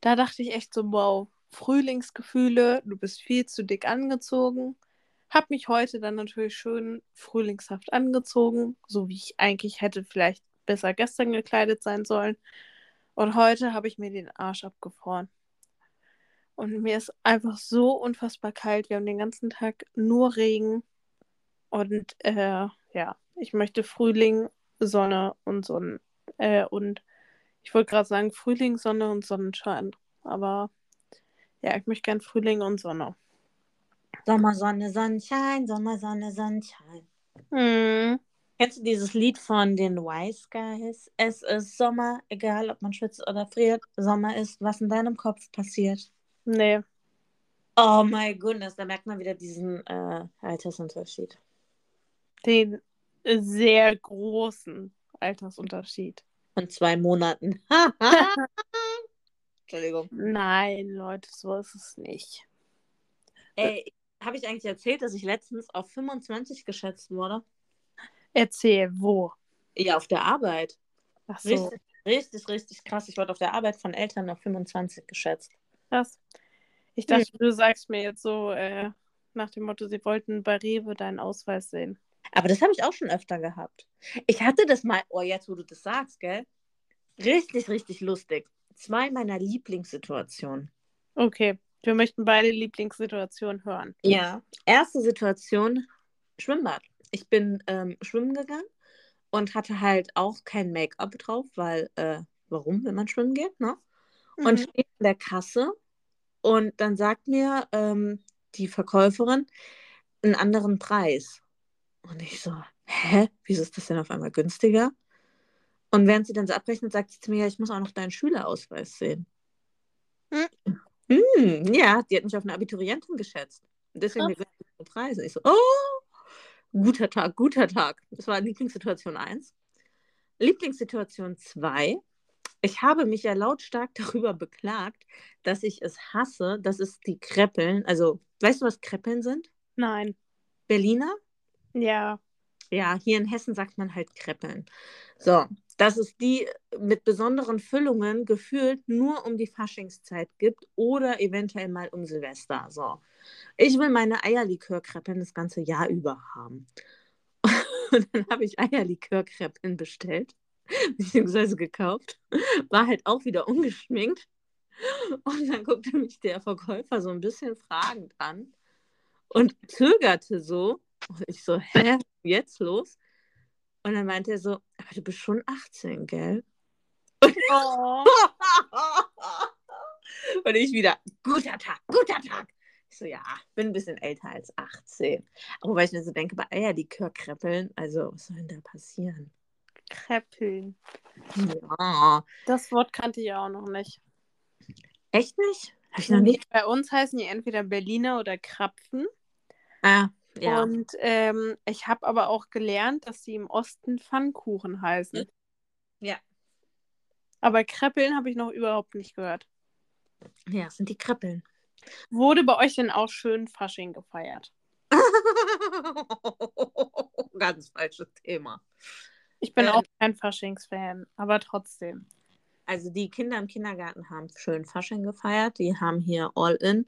Da dachte ich echt so, wow, Frühlingsgefühle, du bist viel zu dick angezogen. Hab mich heute dann natürlich schön frühlingshaft angezogen, so wie ich eigentlich hätte vielleicht besser gestern gekleidet sein sollen. Und heute habe ich mir den Arsch abgefroren. Und mir ist einfach so unfassbar kalt. Wir haben den ganzen Tag nur Regen. Und äh, ja, ich möchte Frühling, Sonne und Sonnen. Äh, und ich wollte gerade sagen Frühling, Sonne und Sonnenschein. Aber ja, ich möchte gern Frühling und Sonne. Sommer, Sonne, Sonnenschein, Sommer, Sonne, Sonnenschein. Hm. Kennst du dieses Lied von den Wise Guys? Es ist Sommer, egal ob man schwitzt oder friert. Sommer ist, was in deinem Kopf passiert. Nee. Oh my goodness, da merkt man wieder diesen äh, Altersunterschied. Den sehr großen Altersunterschied. Von zwei Monaten. Entschuldigung. Nein, Leute, so ist es nicht. Ey, habe ich eigentlich erzählt, dass ich letztens auf 25 geschätzt wurde? Erzähl, wo? Ja, auf der Arbeit. Ach so. Richtig, richtig, richtig krass. Ich wurde auf der Arbeit von Eltern auf 25 geschätzt. Krass. Ich dachte, ja. du sagst mir jetzt so äh, nach dem Motto, sie wollten bei Rewe deinen Ausweis sehen. Aber das habe ich auch schon öfter gehabt. Ich hatte das mal, oh, jetzt wo du das sagst, gell? Richtig, richtig lustig. Zwei meiner Lieblingssituationen. Okay. Wir möchten beide Lieblingssituationen hören. Ja, erste Situation, Schwimmbad. Ich bin ähm, schwimmen gegangen und hatte halt auch kein Make-up drauf, weil, äh, warum, wenn man schwimmen geht, ne? Mhm. Und stehe in der Kasse und dann sagt mir ähm, die Verkäuferin einen anderen Preis. Und ich so, hä, wieso ist das denn auf einmal günstiger? Und während sie dann so abrechnet, sagt sie zu mir, ja, ich muss auch noch deinen Schülerausweis sehen. Mhm. Hm, ja, die hat mich auf eine Abiturientin geschätzt. Und deswegen die Preise. Ich so, oh, guter Tag, guter Tag. Das war Lieblingssituation 1. Lieblingssituation 2. Ich habe mich ja lautstark darüber beklagt, dass ich es hasse, dass es die Kreppeln, also, weißt du, was Kreppeln sind? Nein. Berliner? Ja. Ja, hier in Hessen sagt man halt Kreppeln. So, dass es die mit besonderen Füllungen gefühlt nur um die Faschingszeit gibt oder eventuell mal um Silvester. So. Ich will meine Eierlikörkreppeln das ganze Jahr über haben. Und dann habe ich Eierlikörkreppeln bestellt, beziehungsweise gekauft. War halt auch wieder ungeschminkt. Und dann guckte mich der Verkäufer so ein bisschen fragend an und zögerte so. Und ich so, hä, jetzt los? Und dann meinte er so, aber du bist schon 18, gell? Oh. Und ich wieder, guter Tag, guter Tag. Ich so, ja, bin ein bisschen älter als 18. Aber weil ich mir so denke, bei Eierlikör-Kreppeln, also was soll denn da passieren? Kreppeln. Ja. Das Wort kannte ich auch noch nicht. Echt nicht? Hab ich noch nicht. Bei uns heißen die entweder Berliner oder Krapfen. Ah, ja. Und ähm, ich habe aber auch gelernt, dass sie im Osten Pfannkuchen heißen. Ja. Aber Kreppeln habe ich noch überhaupt nicht gehört. Ja, sind die Kreppeln. Wurde bei euch denn auch schön Fasching gefeiert? Ganz falsches Thema. Ich bin ähm, auch kein Faschingsfan, aber trotzdem. Also die Kinder im Kindergarten haben schön Fasching gefeiert. Die haben hier All-In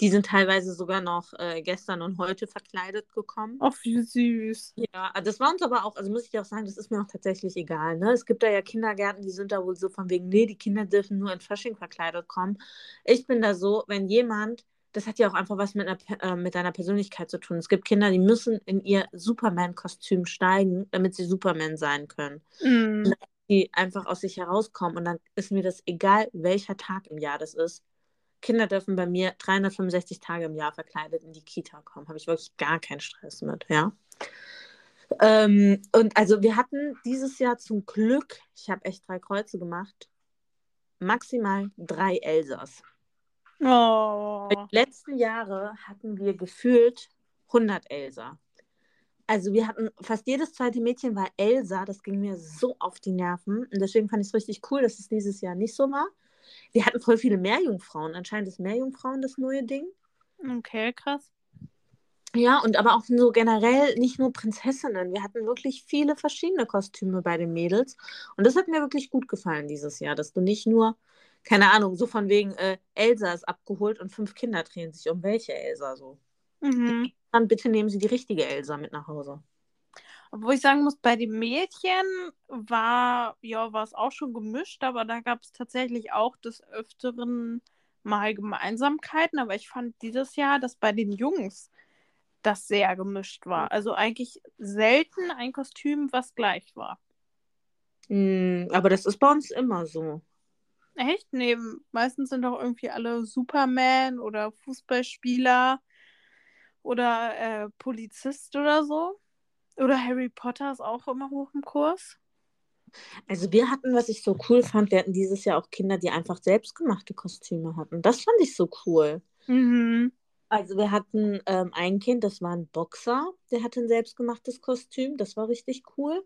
Die sind teilweise sogar noch äh, gestern und heute verkleidet gekommen. Ach, wie süß. Ja, das war uns aber auch, also muss ich auch sagen, das ist mir auch tatsächlich egal. Ne? Es gibt da ja Kindergärten, die sind da wohl so von wegen, nee, die Kinder dürfen nur in Fasching verkleidet kommen. Ich bin da so, wenn jemand, das hat ja auch einfach was mit, einer, äh, mit deiner Persönlichkeit zu tun. Es gibt Kinder, die müssen in ihr Superman-Kostüm steigen, damit sie Superman sein können. Mm. Die einfach aus sich herauskommen und dann ist mir das egal, welcher Tag im Jahr das ist Kinder dürfen bei mir 365 Tage im Jahr verkleidet in die Kita kommen. Habe ich wirklich gar keinen Stress mit, ja. Ähm, und also wir hatten dieses Jahr zum Glück, ich habe echt drei Kreuze gemacht, maximal drei Elsas. Oh. Die letzten Jahre hatten wir gefühlt 100 Elsa. Also wir hatten fast jedes zweite Mädchen war Elsa, das ging mir so auf die Nerven und deswegen fand ich es richtig cool, dass es dieses Jahr nicht so war. Wir hatten voll viele Meerjungfrauen. Anscheinend ist Meerjungfrauen das neue Ding. Okay, krass. Ja, und aber auch so generell nicht nur Prinzessinnen. Wir hatten wirklich viele verschiedene Kostüme bei den Mädels. Und das hat mir wirklich gut gefallen dieses Jahr, dass du nicht nur, keine Ahnung, so von wegen äh, Elsa ist abgeholt und fünf Kinder drehen sich um welche Elsa so. Mhm. Dann bitte nehmen Sie die richtige Elsa mit nach Hause. Obwohl ich sagen muss, bei den Mädchen war ja war es auch schon gemischt, aber da gab es tatsächlich auch des Öfteren mal Gemeinsamkeiten. Aber ich fand dieses Jahr, dass bei den Jungs das sehr gemischt war. Also eigentlich selten ein Kostüm, was gleich war. Mm, aber das ist bei uns immer so. Echt? Nee, meistens sind doch irgendwie alle Superman oder Fußballspieler oder äh, Polizist oder so. Oder Harry Potter ist auch immer hoch im Kurs. Also wir hatten, was ich so cool fand, wir hatten dieses Jahr auch Kinder, die einfach selbstgemachte Kostüme hatten. Das fand ich so cool. Mhm. Also wir hatten ähm, ein Kind, das war ein Boxer, der hatte ein selbstgemachtes Kostüm, das war richtig cool.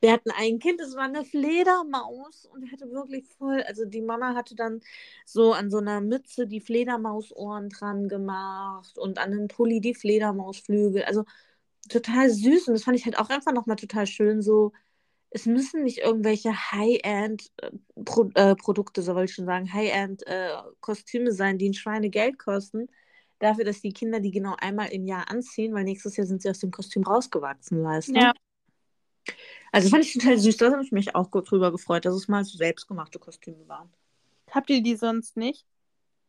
Wir hatten ein Kind, das war eine Fledermaus und der hatte wirklich voll, also die Mama hatte dann so an so einer Mütze die Fledermausohren dran gemacht und an den Pulli die Fledermausflügel. Also total süß und das fand ich halt auch einfach nochmal total schön. So, es müssen nicht irgendwelche High-End-Produkte, äh, so wollte ich schon sagen, High-End-Kostüme äh, sein, die ein Schweinegeld kosten, dafür, dass die Kinder die genau einmal im Jahr anziehen, weil nächstes Jahr sind sie aus dem Kostüm rausgewachsen, weißt du? Ja. Also fand ich total süß, da habe ich mich auch gut drüber gefreut, dass es mal so selbstgemachte Kostüme waren. Habt ihr die sonst nicht?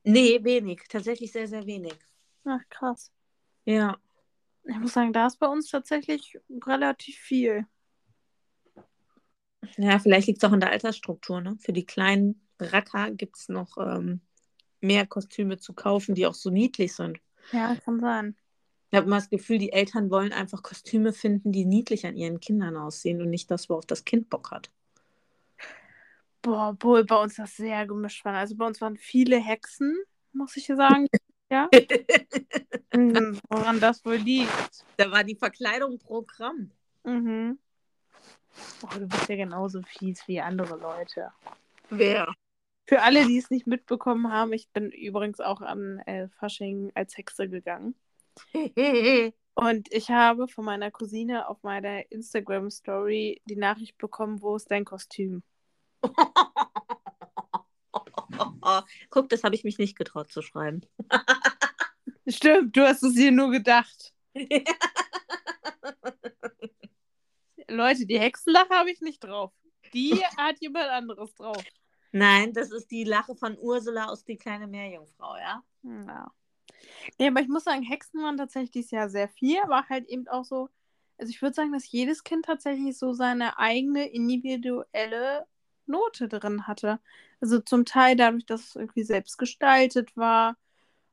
Nee, wenig. Tatsächlich sehr, sehr wenig. Ach, krass. Ja. Ich muss sagen, da ist bei uns tatsächlich relativ viel. Ja, vielleicht liegt es auch in der Altersstruktur. Ne? Für die kleinen Racker gibt es noch ähm, mehr Kostüme zu kaufen, die auch so niedlich sind. Ja, kann sein. Ich habe immer das Gefühl, die Eltern wollen einfach Kostüme finden, die niedlich an ihren Kindern aussehen und nicht das, worauf das Kind Bock hat. Boah, obwohl bei uns das sehr gemischt war. Also bei uns waren viele Hexen, muss ich sagen. Ja. hm, woran das wohl liegt? Da war die Verkleidung Programm. Mhm. Oh, du bist ja genauso fies wie andere Leute. Wer? Für alle, die es nicht mitbekommen haben, ich bin übrigens auch an äh, Fasching als Hexe gegangen. Und ich habe von meiner Cousine auf meiner Instagram-Story die Nachricht bekommen, wo ist dein Kostüm? Guck, das habe ich mich nicht getraut zu schreiben. Stimmt, du hast es dir nur gedacht. Leute, die Hexenlache habe ich nicht drauf. Die hat jemand anderes drauf. Nein, das ist die Lache von Ursula aus Die kleine Meerjungfrau, ja? Ja. Nee, aber ich muss sagen, Hexen waren tatsächlich dieses Jahr sehr viel, aber halt eben auch so, also ich würde sagen, dass jedes Kind tatsächlich so seine eigene individuelle Note drin hatte. Also zum Teil dadurch, dass es irgendwie selbst gestaltet war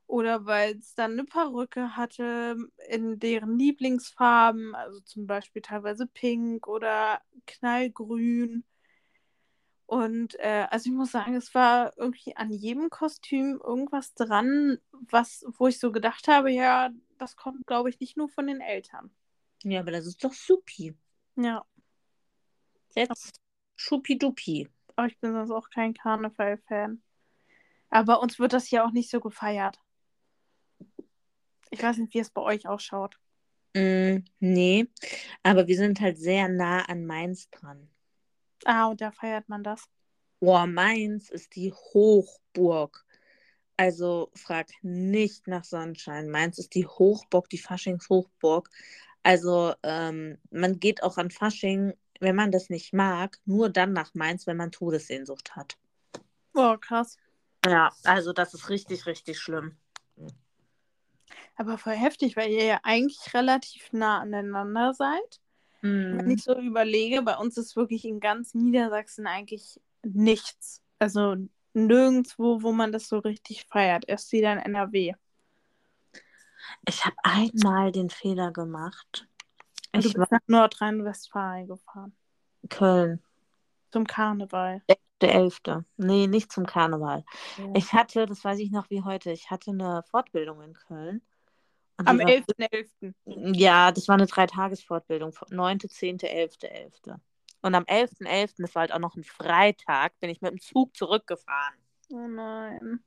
oder weil es dann eine Perücke hatte in deren Lieblingsfarben, also zum Beispiel teilweise pink oder knallgrün. Und äh, also ich muss sagen, es war irgendwie an jedem Kostüm irgendwas dran, was, wo ich so gedacht habe, ja, das kommt, glaube ich, nicht nur von den Eltern. Ja, aber das ist doch supi. Ja. Jetzt schuppidupi. Aber ich bin sonst auch kein Karneval-Fan. Aber bei uns wird das hier auch nicht so gefeiert. Ich weiß nicht, wie es bei euch ausschaut. Mm, nee, aber wir sind halt sehr nah an Mainz dran. Ah, und da feiert man das. Boah, Mainz ist die Hochburg Also frag nicht nach Sonnenschein. Meins ist die Hochburg, die Faschings-Hochburg. Also ähm, man geht auch an Fasching, wenn man das nicht mag, nur dann nach Mainz, wenn man Todessehnsucht hat. Boah, krass. Ja, also das ist richtig, richtig schlimm. Aber voll heftig, weil ihr ja eigentlich relativ nah aneinander seid. Mhm. Wenn ich so überlege, bei uns ist wirklich in ganz Niedersachsen eigentlich nichts. Also nirgendwo, wo man das so richtig feiert. Erst wieder in NRW. Ich habe einmal den Fehler gemacht. Und ich du bist war nach Nordrhein-Westfalen gefahren. Köln. Zum Karneval. Der 11. Nee, nicht zum Karneval. Ja. Ich hatte, das weiß ich noch wie heute, ich hatte eine Fortbildung in Köln. Am 11.11. .11. Ja, das war eine Dreitagesfortbildung. 9., 10., 11., 11. Und am 11.11., .11., das war halt auch noch ein Freitag, bin ich mit dem Zug zurückgefahren. Oh nein.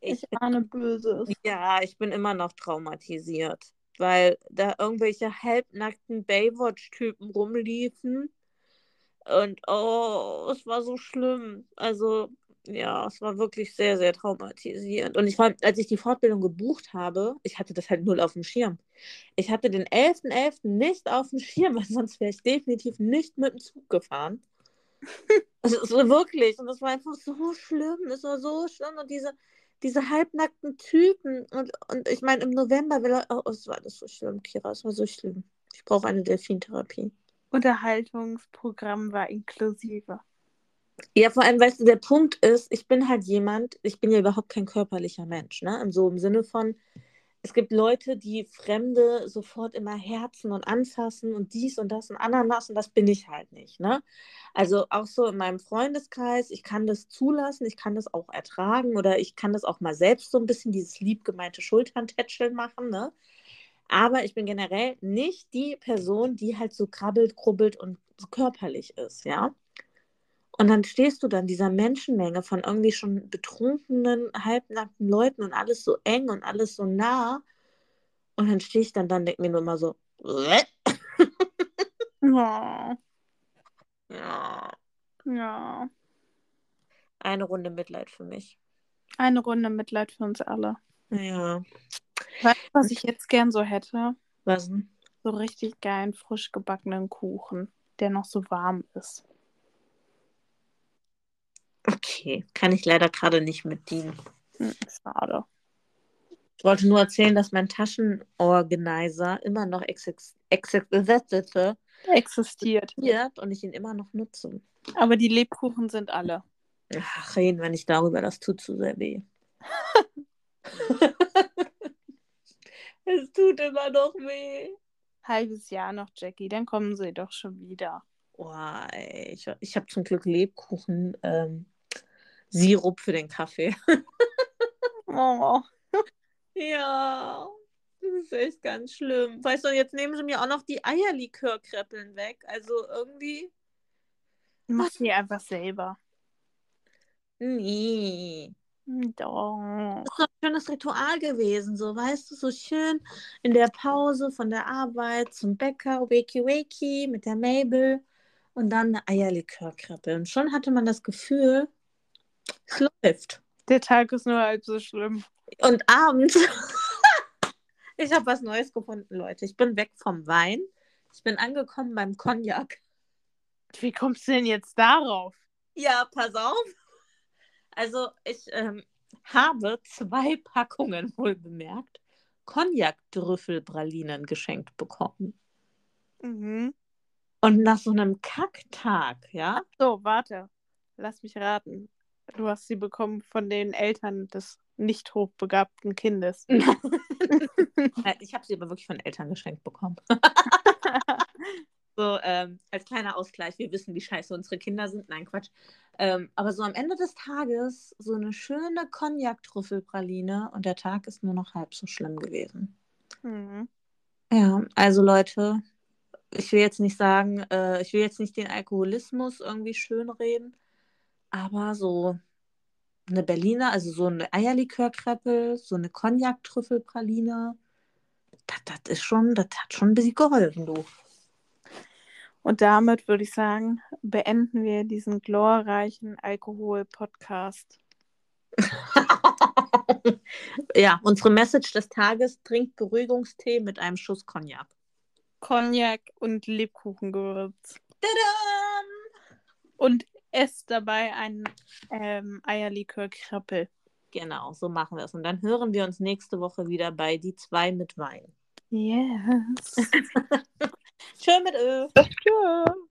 Ich, ich ahne Böses. Ja, ich bin immer noch traumatisiert, weil da irgendwelche halbnackten Baywatch-Typen rumliefen. Und oh, es war so schlimm. Also, ja, es war wirklich sehr, sehr traumatisierend. Und ich war, als ich die Fortbildung gebucht habe, ich hatte das halt null auf dem Schirm. Ich hatte den 11.11. .11. nicht auf dem Schirm, weil sonst wäre ich definitiv nicht mit dem Zug gefahren. also, wirklich, und das war einfach so schlimm. Es war so schlimm. Und diese, diese halbnackten Typen. Und, und ich meine, im November will er, oh, es war das so schlimm, Kira, es war so schlimm. Ich brauche eine Delfintherapie. Unterhaltungsprogramm war inklusive. Ja, vor allem, weißt du, der Punkt ist, ich bin halt jemand, ich bin ja überhaupt kein körperlicher Mensch, ne? So im Sinne von, es gibt Leute, die Fremde sofort immer herzen und anfassen und dies und das und Ananas und das bin ich halt nicht, ne? Also auch so in meinem Freundeskreis, ich kann das zulassen, ich kann das auch ertragen oder ich kann das auch mal selbst so ein bisschen dieses liebgemeinte Schulterntätscheln machen, ne? Aber ich bin generell nicht die Person, die halt so krabbelt, krubbelt und so körperlich ist, ja? Und dann stehst du dann dieser Menschenmenge von irgendwie schon betrunkenen, halbnackten Leuten und alles so eng und alles so nah. Und dann stehe ich dann, dann denke mir nur mal so, ja. Ja. Ja. Eine Runde Mitleid für mich. Eine Runde Mitleid für uns alle. Ja. Weißt du, was ich jetzt gern so hätte? Was denn? So richtig geilen, frisch gebackenen Kuchen, der noch so warm ist. Okay, kann ich leider gerade nicht mit dienen. Hm, schade. Ich wollte nur erzählen, dass mein Taschenorganizer immer noch exist existiert und ich ihn immer noch nutze. Aber die Lebkuchen sind alle. Ach, reden wir nicht darüber, das tut zu sehr weh. es tut immer noch weh. Halbes Jahr noch, Jackie, dann kommen sie doch schon wieder. Oh, ey, ich ich habe zum Glück Lebkuchen ähm, Sirup für den Kaffee. oh. Ja, das ist echt ganz schlimm. Weißt du, jetzt nehmen sie mir auch noch die Eierlikörkreppeln weg. Also irgendwie. Mach sie einfach selber. Nee. Doch. Das ist ein schönes Ritual gewesen, so weißt du, so schön in der Pause von der Arbeit zum Bäcker, wakey wakey mit der Mabel und dann eine Eierlikörkreppel. Und schon hatte man das Gefühl, es läuft. Der Tag ist nur halb so schlimm. Und abends. ich habe was Neues gefunden, Leute. Ich bin weg vom Wein. Ich bin angekommen beim Cognac. Wie kommst du denn jetzt darauf? Ja, pass auf. Also, ich ähm, habe zwei Packungen wohl bemerkt Cognac-Trüffelpralinen geschenkt bekommen. Mhm. Und nach so einem Kacktag, ja? Ach so, warte. Lass mich raten. Du hast sie bekommen von den Eltern des nicht hochbegabten Kindes. ich habe sie aber wirklich von Eltern geschenkt bekommen. so ähm, als kleiner Ausgleich. Wir wissen, wie scheiße unsere Kinder sind. Nein, Quatsch. Ähm, aber so am Ende des Tages so eine schöne Cognac-Trüffelpraline und der Tag ist nur noch halb so schlimm gewesen. Mhm. Ja, also Leute, ich will jetzt nicht sagen, äh, ich will jetzt nicht den Alkoholismus irgendwie schönreden, aber so eine Berliner, also so eine Eierlikörkreppel, so eine Cognac-Trüffelpraline, das, ist schon, das hat schon ein bisschen geholfen, du. Und damit würde ich sagen, beenden wir diesen glorreichen Alkohol-Podcast. ja, unsere Message des Tages: trinkt Beruhigungstee mit einem Schuss Cognac. Cognac und Lebkuchengewürz. Und esst dabei ein ähm, Eierlikör-Krappel. Genau, so machen wir es. Und dann hören wir uns nächste Woche wieder bei Die zwei mit Wein. Yes. Tschö mit Ö. Tschö.